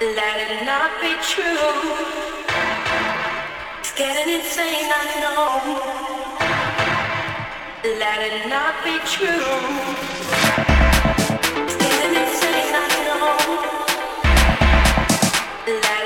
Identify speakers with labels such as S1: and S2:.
S1: Let it not be true. It's getting insane, I know. Let it not be true. It's getting insane, I know. Let